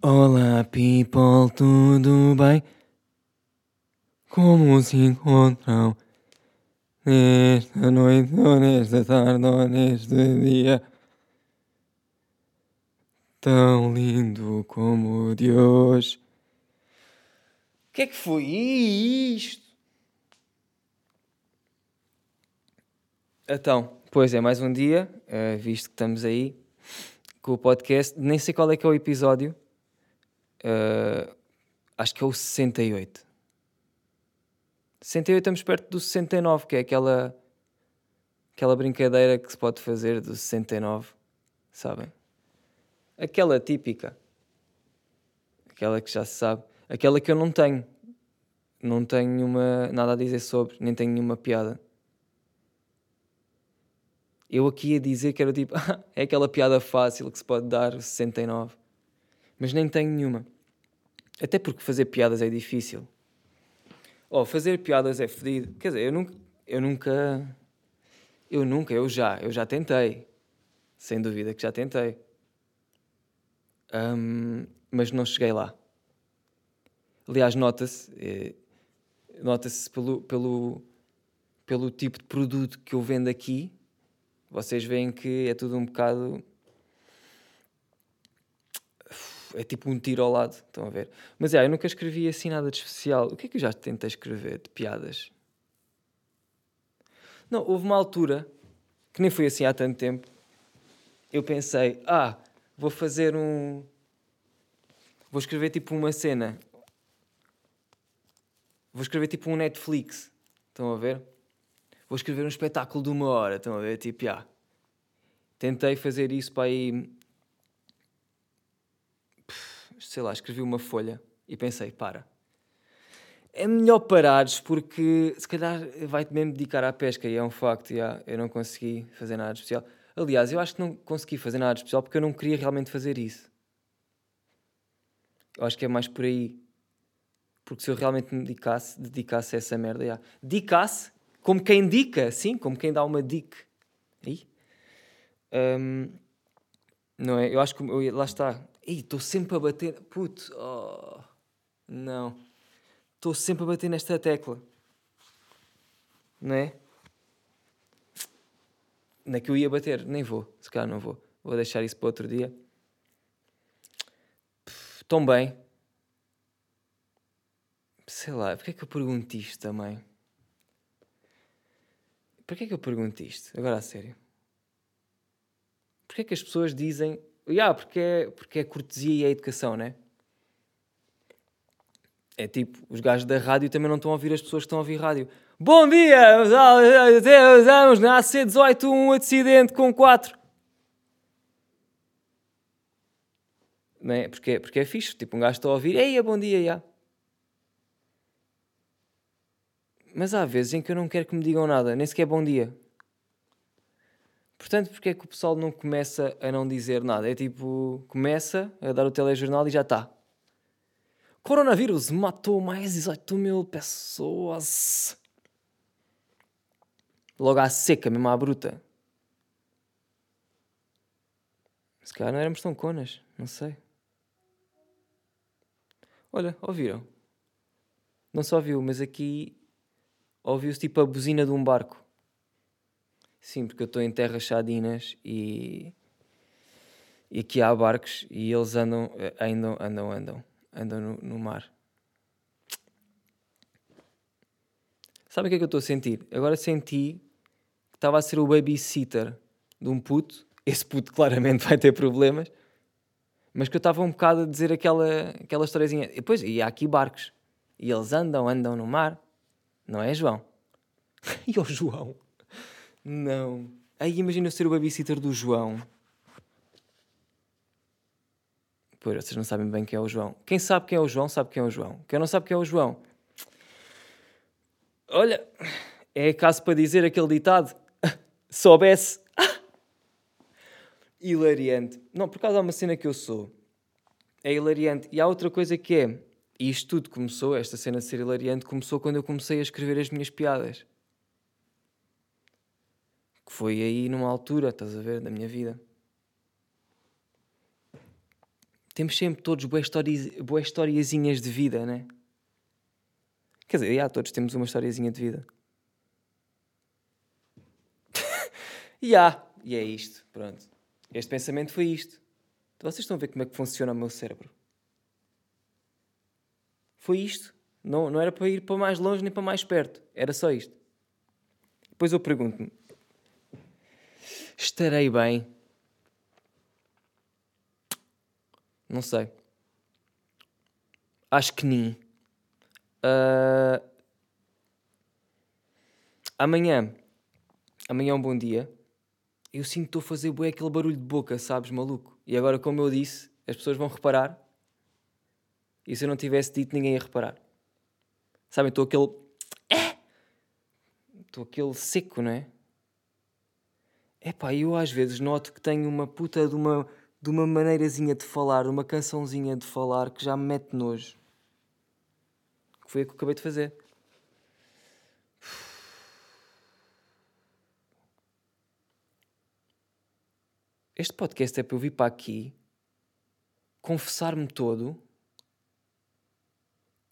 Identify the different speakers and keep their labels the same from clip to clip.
Speaker 1: Olá, people, tudo bem? Como se encontram nesta noite, ou nesta tarde, ou neste dia? Tão lindo como o de hoje. O que é que foi isto? Então, pois é, mais um dia, eh, visto que estamos aí com o podcast. Nem sei qual é que é o episódio. Uh, acho que é o 68. 68 estamos perto do 69, que é aquela aquela brincadeira que se pode fazer do 69, sabem? Aquela típica. Aquela que já se sabe. Aquela que eu não tenho. Não tenho nada a dizer sobre, nem tenho nenhuma piada. Eu aqui ia dizer que era tipo, é aquela piada fácil que se pode dar, o 69 mas nem tenho nenhuma. Até porque fazer piadas é difícil. Oh, fazer piadas é fedido. Quer dizer, eu nunca, eu nunca, eu nunca, eu já, eu já tentei. Sem dúvida que já tentei. Um, mas não cheguei lá. Aliás, nota-se, eh, nota-se pelo, pelo, pelo tipo de produto que eu vendo aqui. Vocês veem que é tudo um bocado é tipo um tiro ao lado, estão a ver? Mas é, eu nunca escrevi assim nada de especial. O que é que eu já tentei escrever de piadas? Não, houve uma altura, que nem foi assim há tanto tempo, eu pensei, ah, vou fazer um. Vou escrever tipo uma cena. Vou escrever tipo um Netflix. Estão a ver? Vou escrever um espetáculo de uma hora. Estão a ver? Tipo, ah. Tentei fazer isso para aí sei lá, escrevi uma folha e pensei, para. É melhor parares porque se calhar vai-te mesmo dedicar à pesca e é um facto, já, eu não consegui fazer nada de especial. Aliás, eu acho que não consegui fazer nada de especial porque eu não queria realmente fazer isso. Eu acho que é mais por aí. Porque se eu realmente me dedicasse, dedicasse a essa merda, já. dedicasse como quem dica, sim, como quem dá uma dica. Aí. Um, não é? Eu acho que eu, lá está. Estou sempre a bater. Puto, oh, não. Estou sempre a bater nesta tecla. Não é? Na que eu ia bater, nem vou. Se calhar não vou. Vou deixar isso para outro dia. Tão bem. Sei lá, porque é que eu pergunto isto também? Porquê é que eu pergunto isto? Agora a sério. Porquê é que as pessoas dizem Yeah, porque, é, porque é cortesia e é educação, né? É tipo, os gajos da rádio também não estão a ouvir as pessoas que estão a ouvir rádio. Bom dia! Vamos na AC18 um acidente com 4. Não é? Porque, porque é fixe. Tipo, um gajo está a ouvir, ei, bom dia, já. Mas há vezes em que eu não quero que me digam nada, nem sequer bom dia. Portanto, porque é que o pessoal não começa a não dizer nada? É tipo, começa a dar o telejornal e já está. Coronavírus matou mais de 18 mil pessoas. Logo à seca, mesmo à bruta. Se calhar não éramos tão conas, não sei. Olha, ouviram? Não só ouviu, mas aqui ouviu-se tipo a buzina de um barco. Sim, porque eu estou em terras chadinas e, e aqui há barcos e eles andam, andam, andam, andam, andam no, no mar. Sabe o que é que eu estou a sentir? Agora senti que estava a ser o babysitter de um puto. Esse puto claramente vai ter problemas. Mas que eu estava um bocado a dizer aquela, aquela historiazinha. E depois, e há aqui barcos. E eles andam, andam no mar. Não é, João? e o João? Não. Aí imagina eu ser o babysitter do João. Pois, vocês não sabem bem quem é o João. Quem sabe quem é o João, sabe quem é o João. Quem não sabe quem é o João. Olha, é caso para dizer aquele ditado. Soubesse. hilariante. Não, por causa há uma cena que eu sou. É hilariante. E há outra coisa que é. E isto tudo começou, esta cena de ser hilariante, começou quando eu comecei a escrever as minhas piadas que foi aí numa altura, estás a ver, da minha vida. temos sempre todos boas histórias, boas historiazinhas de vida, né? Quer dizer, já, todos temos uma historiazinha de vida. e há, e é isto, pronto. Este pensamento foi isto. Vocês estão a ver como é que funciona o meu cérebro? Foi isto. Não, não era para ir para mais longe nem para mais perto. Era só isto. Depois eu pergunto-me: estarei bem? Não sei. Acho que nem. Uh... Amanhã. Amanhã é um bom dia. Eu sinto que estou a fazer bué aquele barulho de boca, sabes, maluco? E agora, como eu disse, as pessoas vão reparar. E se eu não tivesse dito, ninguém ia reparar. Sabem, estou aquele. Estou aquele seco, não é? Epá, eu às vezes noto que tenho uma puta de uma, de uma maneirazinha de falar, uma cançãozinha de falar que já me mete nojo. Que foi a que eu acabei de fazer. Este podcast é para eu vir para aqui, confessar-me todo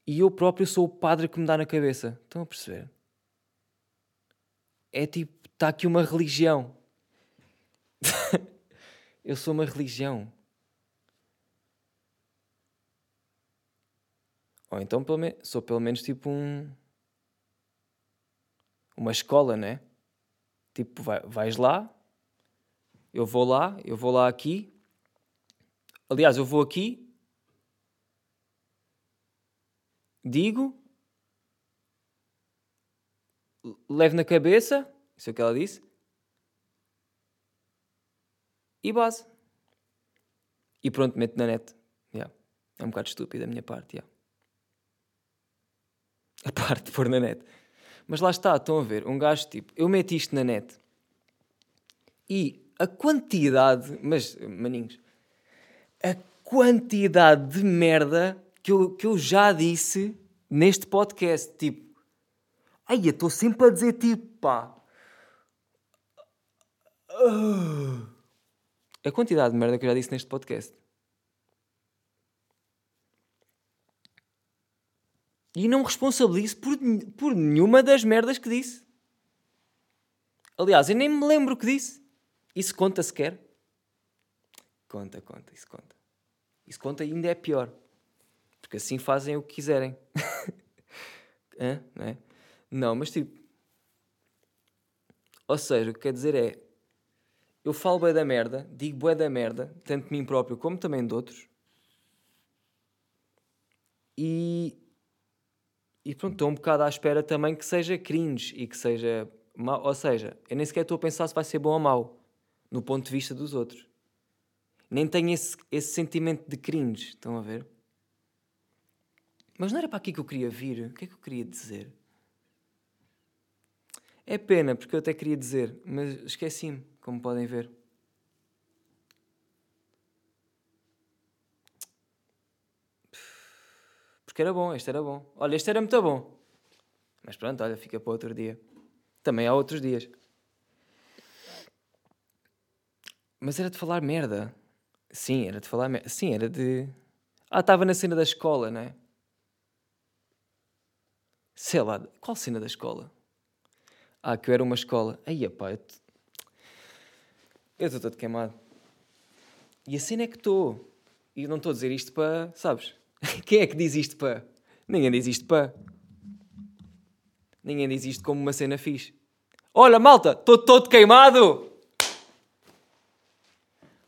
Speaker 1: e eu próprio sou o padre que me dá na cabeça. Estão a perceber? É tipo, está aqui uma religião. eu sou uma religião. Ou então pelo sou pelo menos tipo um. Uma escola, né? Tipo, vai, vais lá, eu vou lá, eu vou lá aqui. Aliás, eu vou aqui, digo, levo na cabeça, isso é o que ela disse, e base. E pronto, meto na net. Yeah. É um bocado estúpido a minha parte. Yeah. A parte de pôr na net. Mas lá está, estão a ver, um gajo tipo, eu meto isto na net e a quantidade, mas maninhos, a quantidade de merda que eu, que eu já disse neste podcast. Tipo, ai, eu estou sempre a dizer tipo, pá. A quantidade de merda que eu já disse neste podcast. E não me responsabilizo por, por nenhuma das merdas que disse. Aliás, eu nem me lembro o que disse. Isso conta sequer? Conta, conta, isso conta. Isso conta e ainda é pior. Porque assim fazem o que quiserem. Hã? Não, é? não, mas tipo. Ou seja, o que quer dizer é. Eu falo bem da merda, digo bué da merda, tanto de mim próprio como também de outros. E. E pronto, estou um bocado à espera também que seja cringe e que seja. Mau. Ou seja, eu nem sequer estou a pensar se vai ser bom ou mau, no ponto de vista dos outros. Nem tenho esse, esse sentimento de cringe, estão a ver? Mas não era para aqui que eu queria vir. O que é que eu queria dizer? É pena, porque eu até queria dizer, mas esqueci-me, como podem ver. Porque era bom, este era bom. Olha, este era muito bom. Mas pronto, olha, fica para outro dia. Também há outros dias. Mas era de falar merda. Sim, era de falar merda. Sim, era de. Ah, estava na cena da escola, não é? Sei lá, qual cena da escola? Ah, que eu era uma escola. Aí, pá, eu estou todo queimado. E a cena é que estou. E eu não estou a dizer isto para. Sabes? Quem é que diz isto para? Ninguém diz isto para. Ninguém diz isto como uma cena fixe. Olha, malta, estou todo queimado!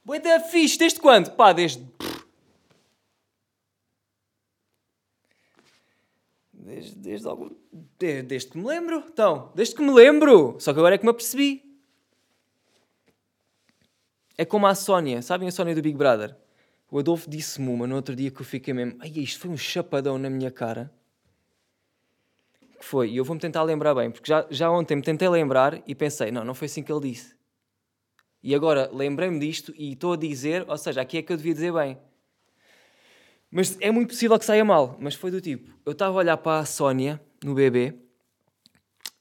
Speaker 1: Boa fixe, desde quando? Pá, desde Desde, desde, algum, desde, desde que me lembro. Então, desde que me lembro. Só que agora é que me apercebi. É como a Sónia. Sabem a Sónia do Big Brother? O Adolfo disse-me uma no outro dia que eu fiquei mesmo. Ai, isto foi um chapadão na minha cara. Que foi? E eu vou-me tentar lembrar bem, porque já, já ontem me tentei lembrar e pensei, não, não foi assim que ele disse. E agora lembrei-me disto e estou a dizer, ou seja, aqui é que eu devia dizer bem. Mas é muito possível que saia mal. Mas foi do tipo: eu estava a olhar para a Sónia no bebê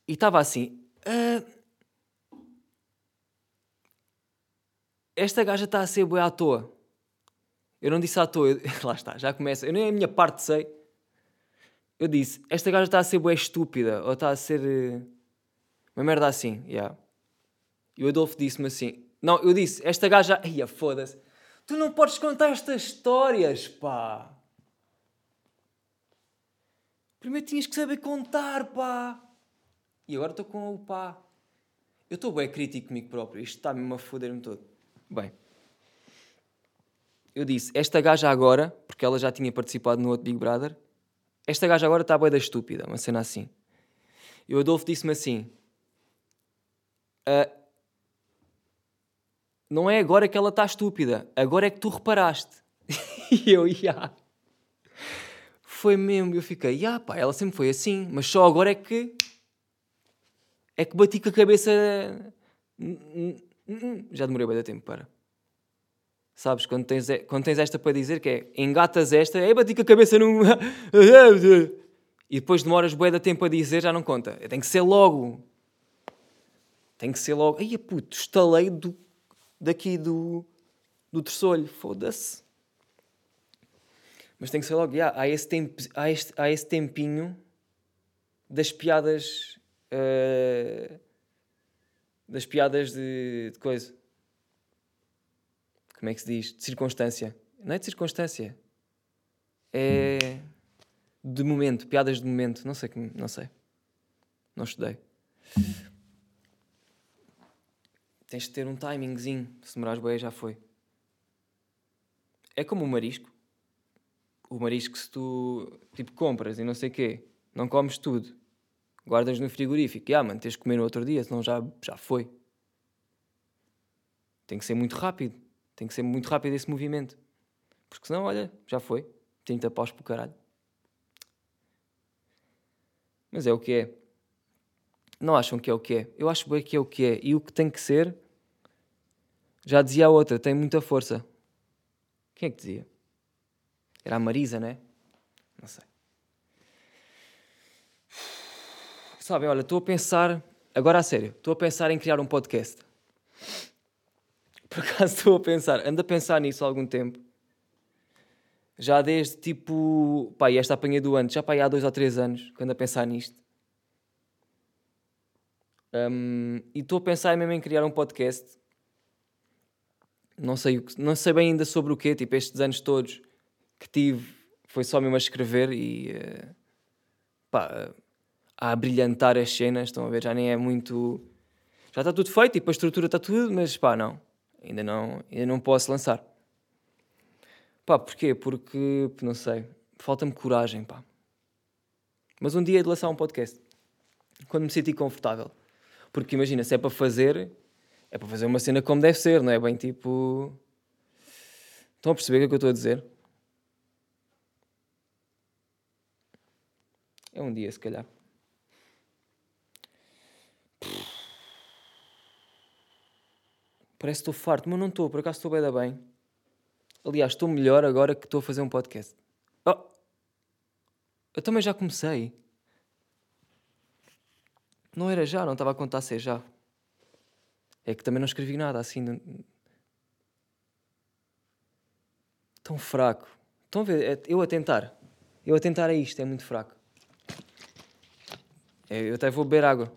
Speaker 1: e estava assim. Uh, esta gaja está a ser boa à toa. Eu não disse à toa, eu... lá está, já começa. Eu nem a minha parte sei. Eu disse, esta gaja está a ser bué estúpida, ou está a ser uh, uma merda assim, yeah. E o Adolfo disse-me assim, não, eu disse, esta gaja, ia foda-se, tu não podes contar estas histórias, pá. Primeiro tinhas que saber contar, pá. E agora estou com o pá. Eu estou bem crítico comigo próprio, isto está-me a foder-me todo. Bem eu disse, esta gaja agora, porque ela já tinha participado no outro Big Brother, esta gaja agora está boa da estúpida, uma cena assim. E o Adolfo disse-me assim, ah, não é agora que ela está estúpida, agora é que tu reparaste. e eu, ya. Foi mesmo, eu fiquei, ya pá, ela sempre foi assim, mas só agora é que é que bati com a cabeça. Já demorei bem tempo para. Sabes, quando tens, quando tens esta para dizer, que é engatas esta, é bati com a cabeça num. e depois demoras bué de tempo a dizer, já não conta. Tem que ser logo. Tem que ser logo. Ai, puto, estalei do, daqui do, do terçolho. Foda-se. Mas tem que ser logo. Yeah, há, esse temp, há, este, há esse tempinho das piadas. Uh, das piadas de, de coisa como é que se diz? De circunstância. Não é de circunstância. É de momento, piadas de momento. Não sei, não sei. Não estudei. Tens de ter um timingzinho. Se demorares bem, já foi. É como o marisco. O marisco, se tu tipo compras e não sei o quê, não comes tudo, guardas no frigorífico. E ah, mano, tens de comer no outro dia, senão já, já foi. Tem que ser muito rápido. Tem que ser muito rápido esse movimento. Porque senão, olha, já foi. 30 paus o caralho. Mas é o que é. Não acham que é o que é? Eu acho bem que é o que é. E o que tem que ser, já dizia a outra, tem muita força. Quem é que dizia? Era a Marisa, né? Não sei. Sabem, olha, estou a pensar, agora a sério, estou a pensar em criar um podcast. Por acaso estou a pensar, ando a pensar nisso há algum tempo. Já desde tipo. Pá, e esta apanha do ano, já pá, há dois ou três anos que ando a pensar nisto. Um, e estou a pensar mesmo em criar um podcast. Não sei, não sei bem ainda sobre o quê, tipo, estes anos todos que tive foi só mesmo a escrever e. Uh, pá, a brilhantar as cenas, estão a ver? Já nem é muito. Já está tudo feito, tipo, a estrutura está tudo, mas pá, não ainda não, ainda não posso lançar. Pá, porquê? Porque, não sei, falta-me coragem, pá. Mas um dia é de lançar um podcast. Quando me sentir confortável. Porque imagina, se é para fazer, é para fazer uma cena como deve ser, não é bem tipo. Estão a perceber o que é que eu estou a dizer? É um dia, se calhar. Parece que estou farto, mas não estou, por acaso estou bem da bem. Aliás, estou melhor agora que estou a fazer um podcast. Oh! Eu também já comecei. Não era já, não estava a contar ser já. É que também não escrevi nada assim. Tão fraco. Estão a ver? É, eu a tentar. Eu a tentar é isto, é muito fraco. É, eu até vou beber água.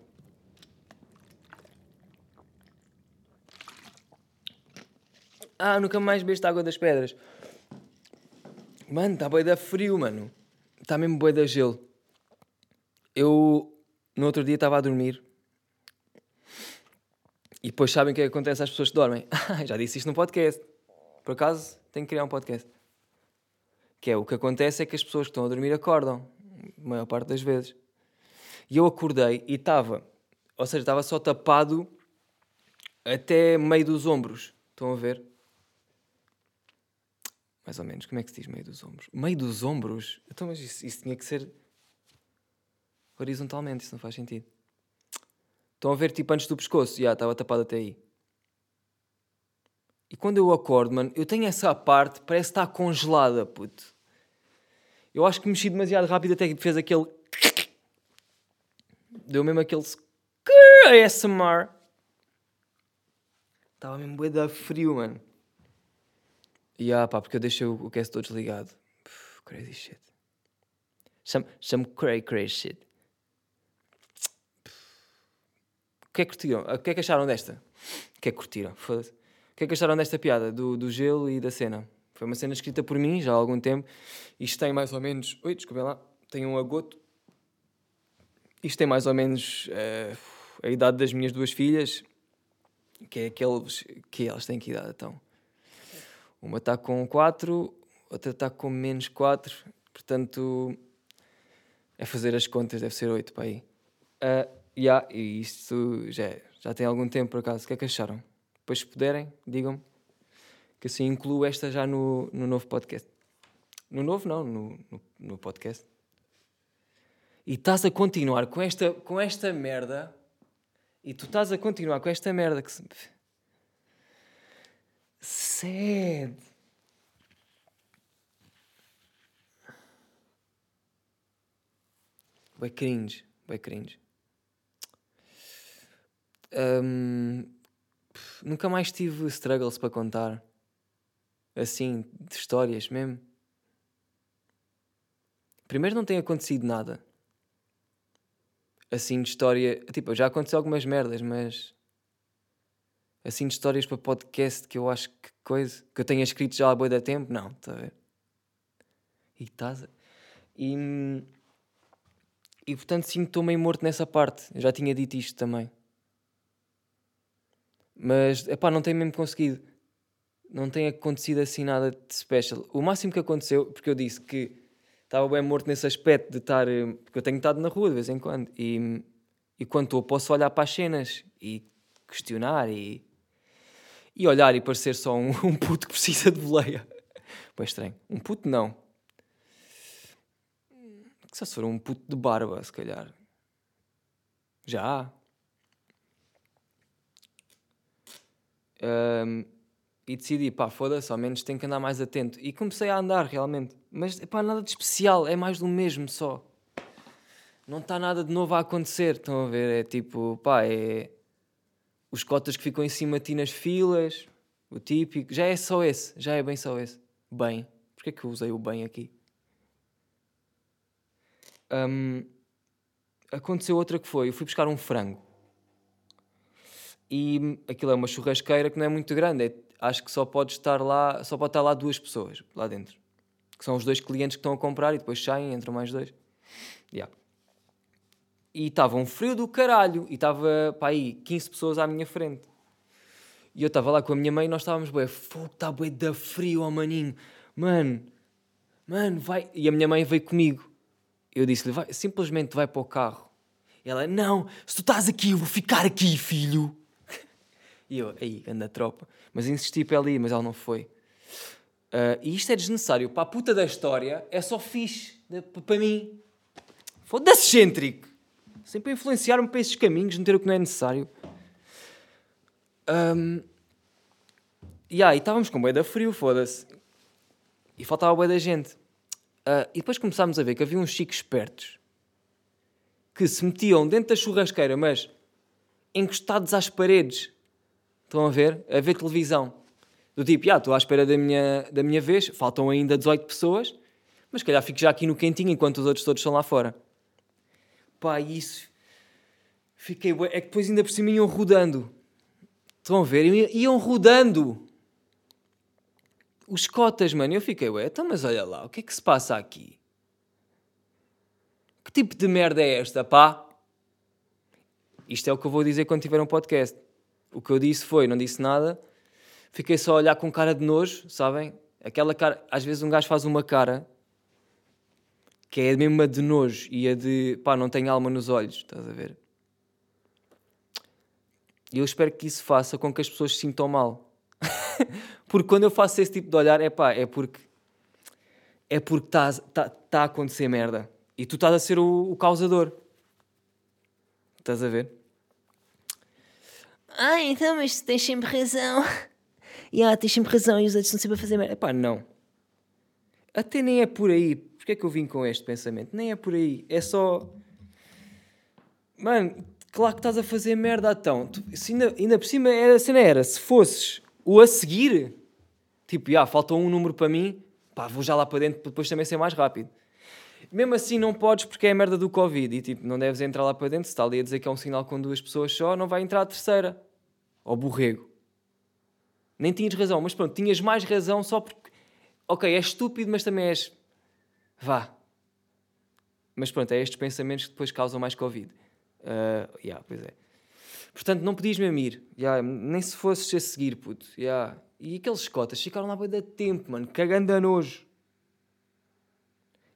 Speaker 1: Ah, nunca mais bebeste água das pedras. Mano, está boi da frio, mano. Está mesmo boi da gelo. Eu, no outro dia, estava a dormir. E depois sabem o que, é acontece às pessoas que dormem. Já disse isto no podcast. Por acaso, tenho que criar um podcast. Que é, o que acontece é que as pessoas que estão a dormir acordam. A maior parte das vezes. E eu acordei e estava... Ou seja, estava só tapado até meio dos ombros. Estão a ver? Mais ou menos. Como é que se diz meio dos ombros? Meio dos ombros? Então, mas isso, isso tinha que ser horizontalmente, isso não faz sentido. Estão a ver, tipo, antes do pescoço? Já, estava tapado até aí. E quando eu acordo, mano, eu tenho essa parte, parece estar congelada, puto. Eu acho que mexi demasiado rápido até que fez aquele... Deu mesmo aquele... ASMR. Estava mesmo bué da frio, mano. E ah, pá, porque eu deixei o, o cast todo desligado. Crazy shit. Some, some cray crazy shit. O que é que curtiram? O que é que acharam desta? O que é que curtiram? O que é que acharam desta piada? Do, do gelo e da cena? Foi uma cena escrita por mim já há algum tempo. Isto tem mais ou menos. Oi, desculpem lá. Tem um agoto. Isto tem mais ou menos uh, a idade das minhas duas filhas. Que é aqueles. Que elas têm que idade então? Uma está com 4, outra está com menos 4. Portanto, é fazer as contas, deve ser 8 para aí. Uh, yeah, e isto já, já tem algum tempo por acaso. O que é que acharam? Depois, se puderem, digam-me. Que assim incluo esta já no, no novo podcast. No novo, não, no, no, no podcast. E estás a continuar com esta, com esta merda. E tu estás a continuar com esta merda que se. Sad. Bem cringe. Bem cringe. Um, nunca mais tive struggles para contar. Assim, de histórias mesmo. Primeiro não tem acontecido nada. Assim, de história. Tipo, já aconteceu algumas merdas, mas. Assim, de histórias para podcast que eu acho que coisa. Que eu tenha escrito já há boa da tempo, não, está a ver? E estás. E. E portanto, estou meio morto nessa parte. Eu já tinha dito isto também. Mas, epá, não tem mesmo conseguido. Não tem acontecido assim nada de special. O máximo que aconteceu, porque eu disse que estava bem morto nesse aspecto de estar. Eh, porque eu tenho estado na rua de vez em quando. E, e quando estou, posso olhar para as cenas e questionar e. E olhar e parecer só um, um puto que precisa de boleia. Pois estranho. Um puto não. Só se for um puto de barba, se calhar. Já. Um, e decidi, pá, foda-se, ao menos tenho que andar mais atento. E comecei a andar realmente. Mas, pá, nada de especial, é mais do mesmo só. Não está nada de novo a acontecer, estão a ver? É tipo, pá, é. Os cotas que ficam em cima de ti nas filas, o típico. Já é só esse, já é bem só esse. Bem. Porquê é que eu usei o bem aqui? Um, aconteceu outra que foi, eu fui buscar um frango e aquilo é uma churrasqueira que não é muito grande. É, acho que só pode estar lá, só pode estar lá duas pessoas lá dentro. Que são os dois clientes que estão a comprar e depois saem, entram mais dois. Yeah. E estava um frio do caralho e estava para aí 15 pessoas à minha frente. E eu estava lá com a minha mãe e nós estávamos, bué, fogo, está bué da frio, oh maninho. Mano, mano, vai. E a minha mãe veio comigo. Eu disse-lhe, vai, simplesmente vai para o carro. E ela, não, se tu estás aqui, eu vou ficar aqui, filho. E eu, aí, anda tropa. Mas insisti para ela ir, mas ela não foi. Uh, e isto é desnecessário. Para a puta da história, é só fixe. Para mim. Foda-se, excêntrico. Sempre a influenciar-me para esses caminhos, não ter o que não é necessário. Um, e estávamos com bué da frio, foda-se. E faltava bué da gente. Uh, e depois começámos a ver que havia uns chicos espertos que se metiam dentro da churrasqueira, mas encostados às paredes Estão a ver? A ver televisão. Do tipo, já, estou à espera da minha, da minha vez, faltam ainda 18 pessoas, mas calhar fico já aqui no quentinho enquanto os outros todos estão lá fora. Pá, isso. Fiquei. É que depois ainda por cima iam rodando. Estão a ver? Iam rodando. Os cotas, mano. Eu fiquei, ué, então, mas olha lá, o que é que se passa aqui? Que tipo de merda é esta, pá? Isto é o que eu vou dizer quando tiver um podcast. O que eu disse foi, não disse nada, fiquei só a olhar com cara de nojo, sabem? Aquela cara, às vezes um gajo faz uma cara que é mesmo a de nojo e a de pá, não tem alma nos olhos, estás a ver? E eu espero que isso faça com que as pessoas se sintam mal. porque quando eu faço esse tipo de olhar, é pá, é porque é porque está tá, tá a acontecer merda e tu estás a ser o, o causador. Estás a ver?
Speaker 2: Ah, então, mas tens sempre razão. E ah, tens sempre razão e os outros estão sempre a fazer merda.
Speaker 1: Epá, não. Até nem é por aí. Porquê é que eu vim com este pensamento? Nem é por aí. É só. Mano, claro que estás a fazer merda então. Tu, se ainda, ainda por cima era, a cena era, se fosses o a seguir, Tipo, já, falta um número para mim, pá, vou já lá para dentro para depois também ser mais rápido. Mesmo assim não podes porque é a merda do Covid e tipo, não deves entrar lá para dentro. Se está ali a dizer que é um sinal com duas pessoas só, não vai entrar a terceira. Ou borrego. Nem tinhas razão, mas pronto, tinhas mais razão só porque. Ok, és estúpido, mas também és. Vá. Mas pronto, é estes pensamentos que depois causam mais Covid. Uh, yeah, pois é. Portanto, não podias mesmo ir. Yeah, nem se fosses a seguir, puto. Yeah. E aqueles cotas ficaram lá bem de tempo, mano, cagando a nojo.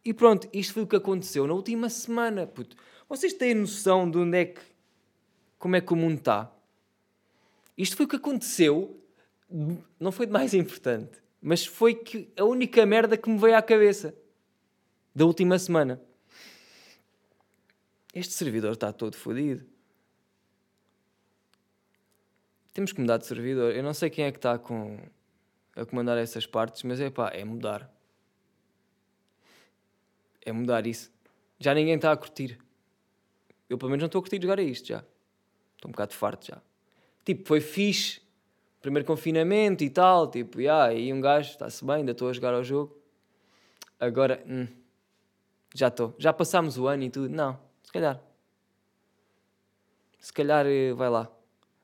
Speaker 1: E pronto, isto foi o que aconteceu na última semana, puto. Vocês têm noção de onde é que. como é que o mundo está? Isto foi o que aconteceu, não foi de mais importante, mas foi que a única merda que me veio à cabeça da última semana. Este servidor está todo fodido. Temos que mudar de servidor. Eu não sei quem é que está com, a comandar essas partes, mas é pá, é mudar. É mudar isso. Já ninguém está a curtir. Eu pelo menos não estou a curtir jogar a isto já. Estou um bocado farto já. Tipo, foi fixe. Primeiro confinamento e tal. Tipo, yeah, aí um gajo está-se bem, ainda estou a jogar ao jogo. Agora, hum, já estou. Já passámos o ano e tudo. Não, se calhar. Se calhar eh, vai lá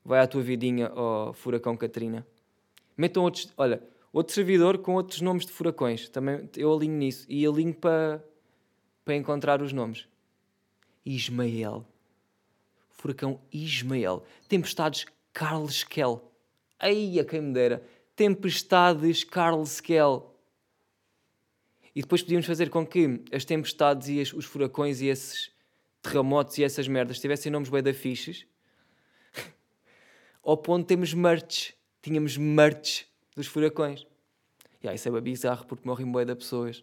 Speaker 1: vai à tua vidinha, ó oh, Furacão Catarina. Metam outros, olha, outro servidor com outros nomes de furacões. Também eu alinho nisso. E alinho para, para encontrar os nomes. Ismael. Furacão Ismael. Tempestades Carlos Kell. Aí a quem me dera. Tempestades Carlos Kell. E depois podíamos fazer com que as tempestades e os furacões e esses terremotos e essas merdas tivessem nomes bem da fiches ao ponto de termos merch. Tínhamos merch dos furacões. E aí, isso é bizarro porque morrem bué de pessoas.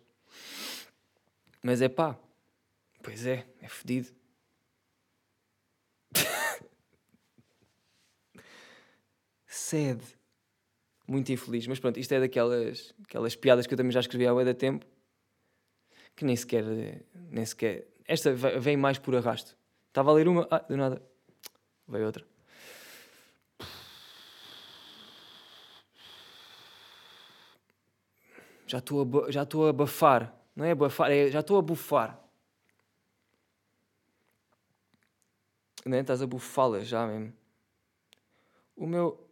Speaker 1: Mas é pá. Pois é, é fedido. Sede. Muito infeliz. Mas pronto, isto é daquelas aquelas piadas que eu também já escrevi há bué da tempo. Que nem sequer... Nem sequer... Esta vem mais por arrasto. Estava a ler uma... Ah, do nada. Veio outra. já estou a, já estou a abafar. Não é abafar, é já estou a bufar. Não é? Estás a bufá-la já mesmo. O meu.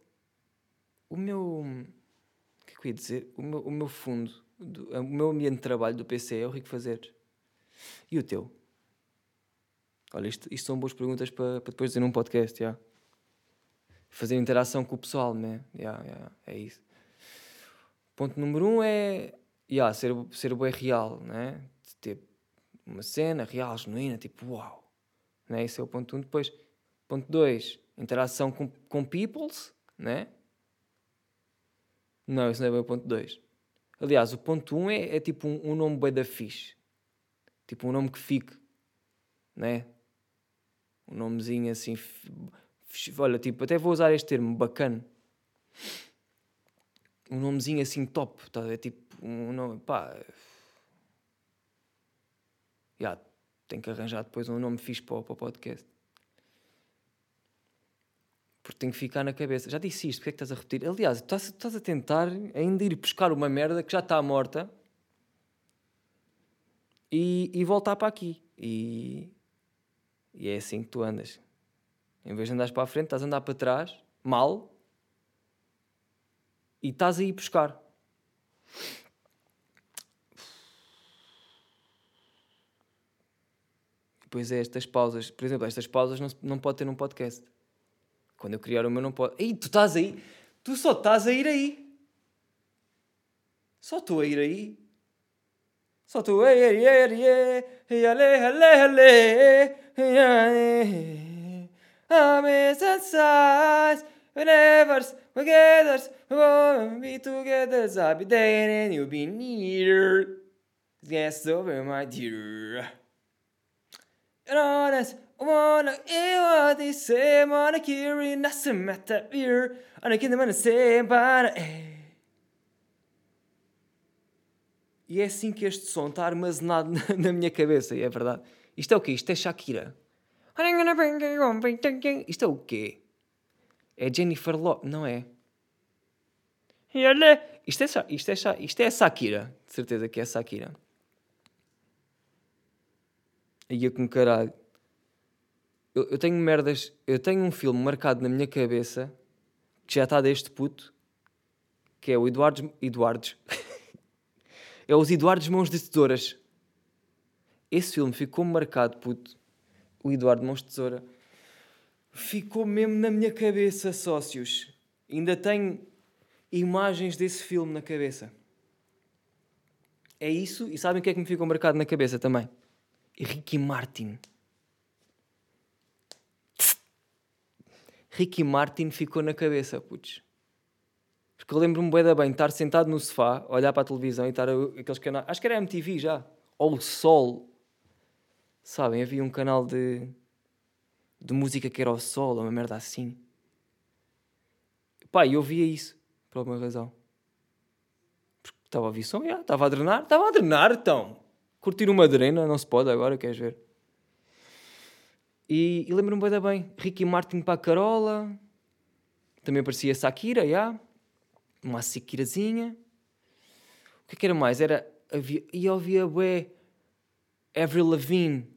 Speaker 1: O meu. O que é que eu ia dizer? O meu, o meu fundo, do, o meu ambiente de trabalho do PC é o Rico Fazer. E o teu? Olha, isto, isto são boas perguntas para, para depois dizer num podcast, já. Fazer interação com o pessoal, né? Yeah, yeah, é isso. Ponto número um é yeah, ser, ser bem real, né? ter uma cena real, genuína, tipo uau. Né? Esse é o ponto um. Depois, ponto dois, interação com, com peoples, né? Não, esse não é bem o ponto dois. Aliás, o ponto um é, é tipo um, um nome bem da fixe. Tipo um nome que fique, né? Um nomezinho assim. Olha, tipo, até vou usar este termo, bacana um nomezinho assim top, tá? é tipo um nome, pá. Já, tenho que arranjar depois um nome fixe para o podcast. Porque tem que ficar na cabeça. Já disse isto, porque é que estás a repetir? Aliás, estás, estás a tentar ainda ir buscar uma merda que já está morta e, e voltar para aqui. E, e é assim que tu andas. Em vez de andares para a frente, estás a andar para trás, mal, e estás a ir buscar. Depois é estas pausas, por exemplo, estas pausas não, não pode ter num podcast. Quando eu criar o meu, não pode. Ei, tu estás aí, tu só estás a ir aí. Só estou a ir aí. Só estou a ir aí, aí, ale, ale, ale, I'm inside, whenever together, we'll be together, I'll be there and you'll be near. Yes, over, my dear. And honest, wanna eat what they say, wanna carry nothing matter here. And I can't say, but E é assim que este som está armazenado na minha cabeça, e é verdade. Isto é o quê? Isto é Shakira. Isto é o quê? É Jennifer Lopez, não é? Isto é, isto, é, isto é Sakira. De certeza que é Sakira. Ia com caralho. Eu, eu tenho merdas. Eu tenho um filme marcado na minha cabeça que já está deste puto. Que é o Eduardo. Eduardos. é os Eduardos Mãos de Tesouras. Esse filme ficou marcado, puto. O Eduardo Mãos de Tesoura. Ficou mesmo na minha cabeça, sócios. Ainda tenho imagens desse filme na cabeça. É isso, e sabem o que é que me ficou marcado na cabeça também? Ricky Martin. Ricky Martin ficou na cabeça, putz. Porque eu lembro-me bem da bem estar sentado no sofá, olhar para a televisão e estar aqueles canais. Acho que era MTV já. Ou o Sol. Sabem, havia um canal de, de música que era o Sol, uma merda assim. Pá, eu via isso, por alguma razão. Porque estava a ouvir som, estava a drenar, estava a drenar, então. Curtir uma drena, não se pode agora, queres ver? E, e lembro-me bem bem, Ricky Martin para a Carola, também parecia Shakira, já. Uma Shakirazinha. O que é que era mais? Era, havia, e ouvia, bué, Avril Lavigne.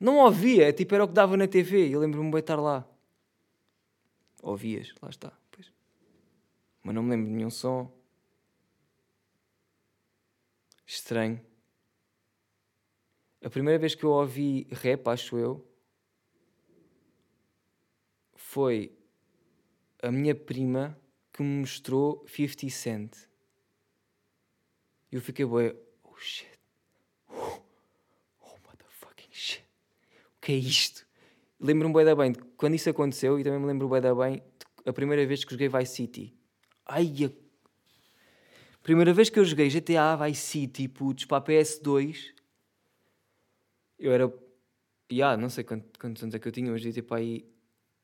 Speaker 1: Não ouvia, tipo, era o que dava na TV, eu lembro-me bem estar lá. Ouvias, lá está, pois. Mas não me lembro de nenhum som. Estranho. A primeira vez que eu ouvi rap, acho eu, foi a minha prima que me mostrou 50 Cent. E eu fiquei bué, oh shit. Oh, oh motherfucking shit. O que é isto? Lembro-me bem da bem, quando isso aconteceu, e também me lembro bem da bem, a primeira vez que joguei Vice City. Ai, a primeira vez que eu joguei GTA Vice City, putz, para a PS2, eu era. Ya, não sei quanto- quantos anos é que eu tinha, mas devia ter para aí.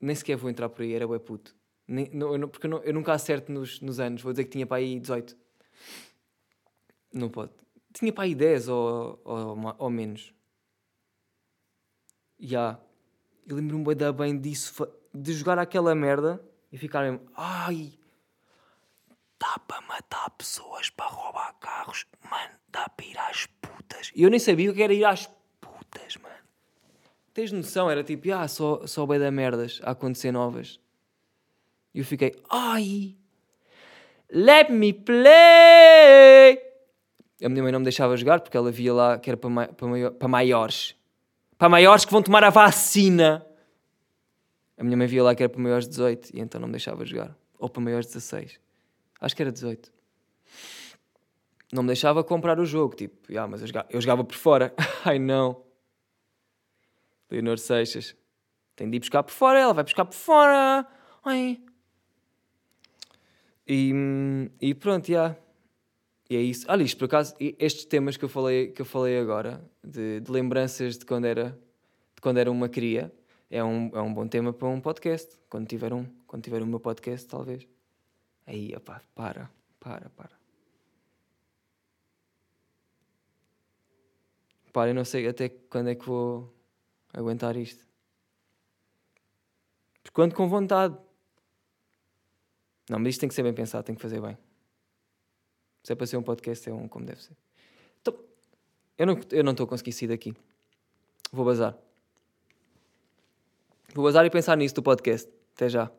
Speaker 1: Nem sequer vou entrar por aí, era bué puto. Nem, não, eu porque eu, não- eu nunca acerto nos, nos anos, vou dizer que tinha para aí 18. Não pode. Tinha para aí 10 ou, ou, ou menos. Ya. Eu lembro-me da bem disso, de jogar aquela merda e ficar mesmo. Ai! Dá para matar pessoas, para roubar carros, mano, dá para ir às putas. E eu nem sabia o que era ir às putas. Tens noção? Era tipo, ah, só, só bem da merdas a acontecer novas. E eu fiquei, ai, let me play. A minha mãe não me deixava jogar porque ela via lá que era para, mai- para, maior- para maiores. Para maiores que vão tomar a vacina. A minha mãe via lá que era para maiores de 18 e então não me deixava jogar. Ou para maiores de 16. Acho que era 18. Não me deixava comprar o jogo. Tipo, "Ya, mas eu jogava, eu jogava por fora. Ai não. Leonor Seixas. Tem de ir buscar por fora, ela vai buscar por fora. Ai. E, e pronto, já. E é isso. Olha, isto por acaso, estes temas que eu falei, que eu falei agora, de, de lembranças de quando era, de quando era uma cria, é um, é um bom tema para um podcast. Quando tiver um, quando tiver o meu podcast, talvez. Aí, opá, para, para, para. Para, eu não sei até quando é que vou aguentar isto. Porque quando com vontade. Não, mas isto tem que ser bem pensado, tem que fazer bem. Se é para ser um podcast, é um como deve ser. Então, eu não eu não estou a conseguir sair daqui. Vou bazar. Vou bazar e pensar nisso do podcast. Até já.